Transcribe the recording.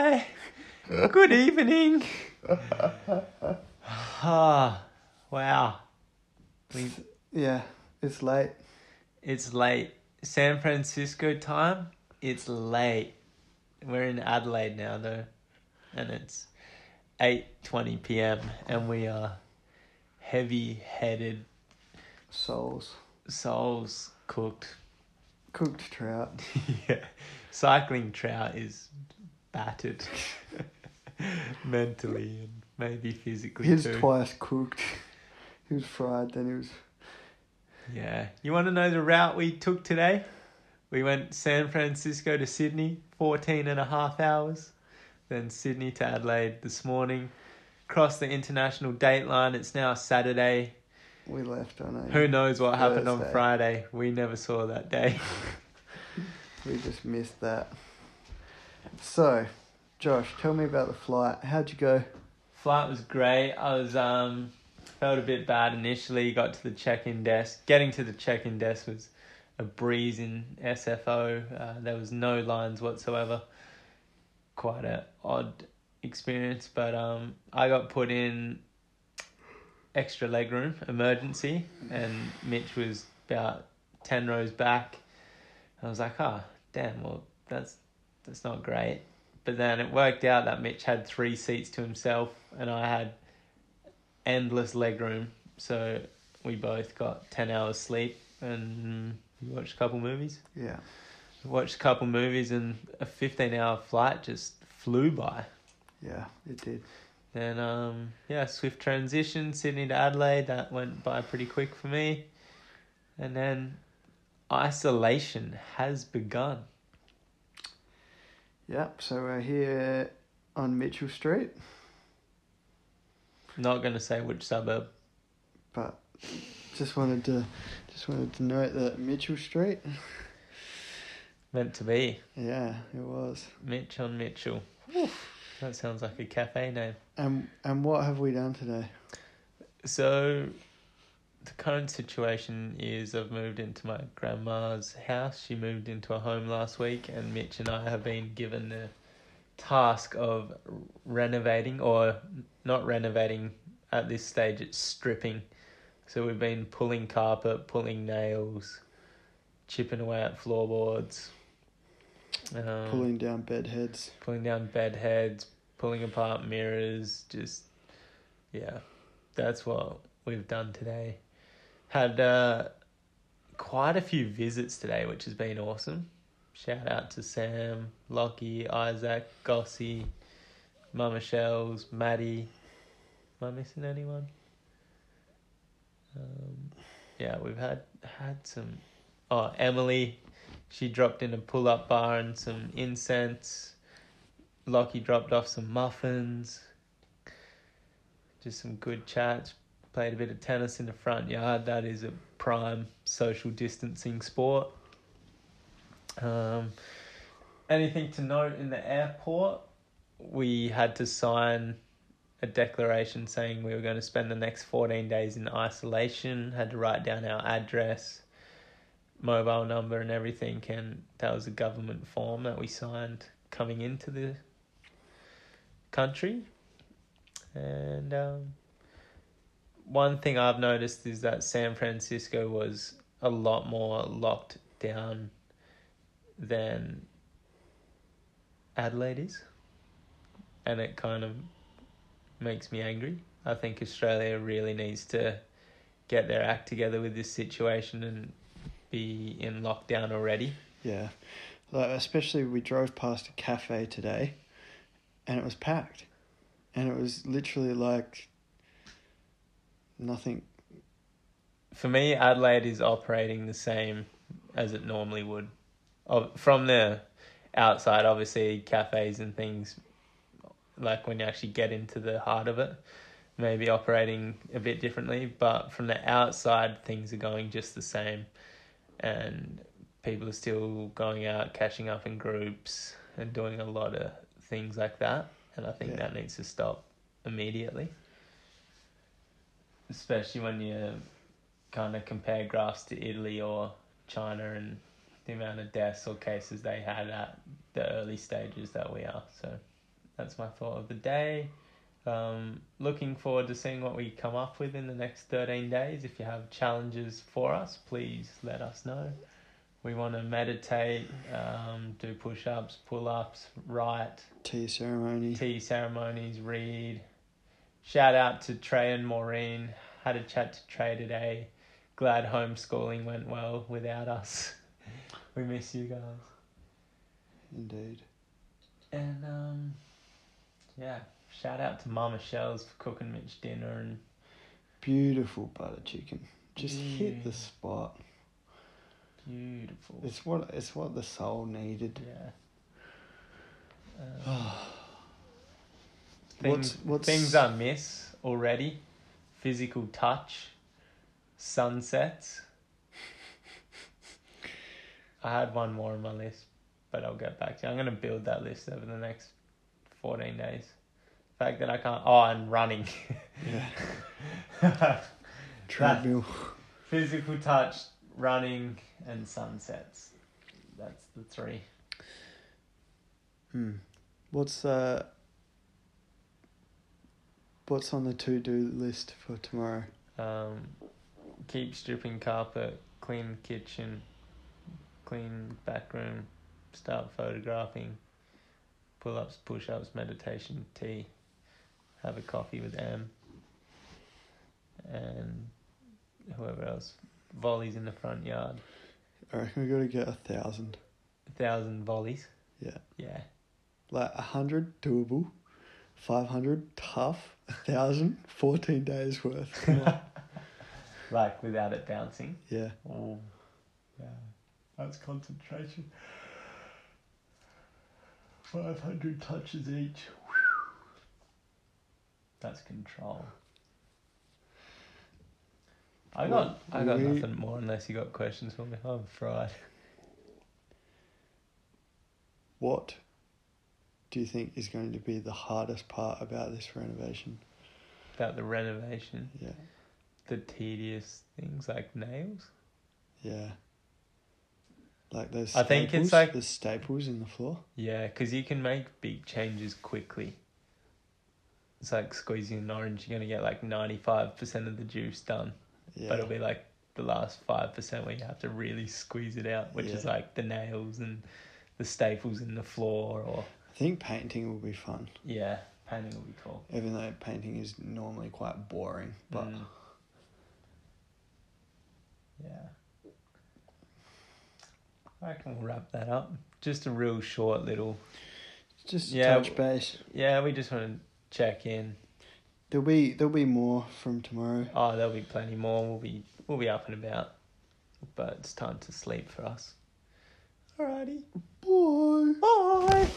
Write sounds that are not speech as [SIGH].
Hi. Good evening. [LAUGHS] Ah, wow. We, Yeah, it's late. it's late. San Francisco time. It's late. We're in Adelaide now though, and it's eight twenty p.m. and we are heavy-headed Souls. souls cooked. Cooked trout. [LAUGHS] yeah, cycling trout is battered [LAUGHS] mentally and maybe physically He was too. twice cooked. [LAUGHS] He was fried, then he was. Yeah. You want to know the route we took today? We went San Francisco to Sydney, 14 and a half hours. Then Sydney to Adelaide this morning. Crossed the international date line. It's now Saturday. We left on a. Who knows what happened on Friday? We never saw that day. [LAUGHS] We just missed that. So, Josh, tell me about the flight. How'd you go? Flight was great. I was um felt a bit bad initially. Got to the check-in desk. Getting to the check-in desk was a breeze in SFO. Uh, there was no lines whatsoever. Quite a odd experience, but um I got put in extra legroom emergency, and Mitch was about ten rows back. I was like, ah, damn. Well, that's that's not great. But then it worked out that Mitch had three seats to himself and I had endless legroom. So we both got 10 hours sleep and we watched a couple movies. Yeah. We watched a couple movies and a 15 hour flight just flew by. Yeah, it did. Then, um, yeah, swift transition, Sydney to Adelaide, that went by pretty quick for me. And then isolation has begun. Yep, so we're here on Mitchell Street, Not going to say which suburb. but just wanted to just wanted to note that Mitchell Street. Meant to be. Yeah, it was. Mitch on Mitchell. That sounds like a cafe name. And and what have we done today? So, the current situation is I've moved into my grandma's house. She moved into a home last week, and Mitch and I have been given the task of renovating, or not renovating at this stage, it's stripping. So, we've been pulling carpet, pulling nails, chipping away at floorboards. Um, Pulling down bed heads. pulling down bed heads, pulling apart mirrors, just yeah, that's what we've done today. Had uh, quite a few visits today, which has been awesome. Shout out to Sam, Lockie, Isaac, Gossie, Mama Shells, Maddie. Am I missing anyone? Um, yeah, we've had had some. Oh, Emily, she dropped in a pull up bar and some incense. Lockie dropped off some muffins. Just some good chats. Played a bit of tennis in the front yard. That is a prime social distancing sport. Um, anything to note in the airport? We had to sign a declaration saying we were going to spend the next 14 days in isolation, had to write down our address, mobile number, and everything. And that was a government form that we signed coming into the country. And um, one thing I've noticed is that San Francisco was a lot more locked down than Adelaide is. And it kind of makes me angry. I think Australia really needs to get their act together with this situation and be in lockdown already. Yeah, like especially we drove past a cafe today, and it was packed, and it was literally like nothing. For me, Adelaide is operating the same as it normally would. From the outside, obviously cafes and things, like when you actually get into the heart of it, maybe operating a bit differently. But from the outside, things are going just the same, and people are still going out, catching up in groups, and doing a lot of things like that. And I think Yeah. that needs to stop immediately. Especially when you kind of compare graphs to Italy or China and the amount of deaths or cases they had at the early stages that we are. So that's my thought of the day. Um, looking forward to seeing what we come up with in the next 13 days. If you have challenges for us, please let us know. We want to meditate, um, do push ups, pull ups, write, Tea ceremony. tea ceremonies, read. Shout out to Trey and Maureen. Had a chat to Trey today. Glad homeschooling went well without us. [LAUGHS] We miss you guys. Indeed. And um, yeah, shout out to Mama Shells for cooking Mitch dinner and Beautiful butter chicken. Just hit the spot. beautiful. It's what it's what the soul needed. Yeah. [SIGHS] Um, things, what's things I miss already: physical touch, sunsets. [LAUGHS] I had one more on my list, but I'll get back to you. I'm gonna build that list over the next fourteen days. The fact that I can't. Oh, and running. [LAUGHS] yeah treadmill. Physical touch, running, and sunsets. That's the three. Hmm. What's uh What's on the to do list for tomorrow? Um, keep stripping carpet, clean kitchen, clean back room, start photographing, pull ups, push ups, meditation, tea, have a coffee with Em, and whoever else. Volleys in the front yard. I reckon we got to get a thousand. A thousand volleys. Yeah. Yeah. Like a hundred doable, five hundred tough, a thousand fourteen days worth. [LAUGHS] Like without it bouncing. yeah. Oh, yeah. That's concentration. 500 touches each. That's control. I got I got We- nothing more unless you got questions for me. I'm fried. What do you think is going to be the hardest part about this renovation? About the renovation, Yeah. the tedious things like nails. Yeah. Like those I think it's like- the staples in the floor. Yeah, because you can make big changes quickly. It's like squeezing an orange. You're gonna get like ninety five percent of the juice done. Yeah. but it'll be like the last five percent where you have to really squeeze it out, which is like the nails and the staples in the floor, or I think painting will be fun, yeah, painting will be cool. even though painting is normally quite boring. But Mm. yeah, I reckon we'll wrap that up. Just a real short little. just Yeah, touch base. Yeah, we just want to check in. There'll be there'll be more from tomorrow. Oh, there'll be plenty more. We'll be we'll be up and about, but it's time to sleep for us. Alrighty. Bye. Bye.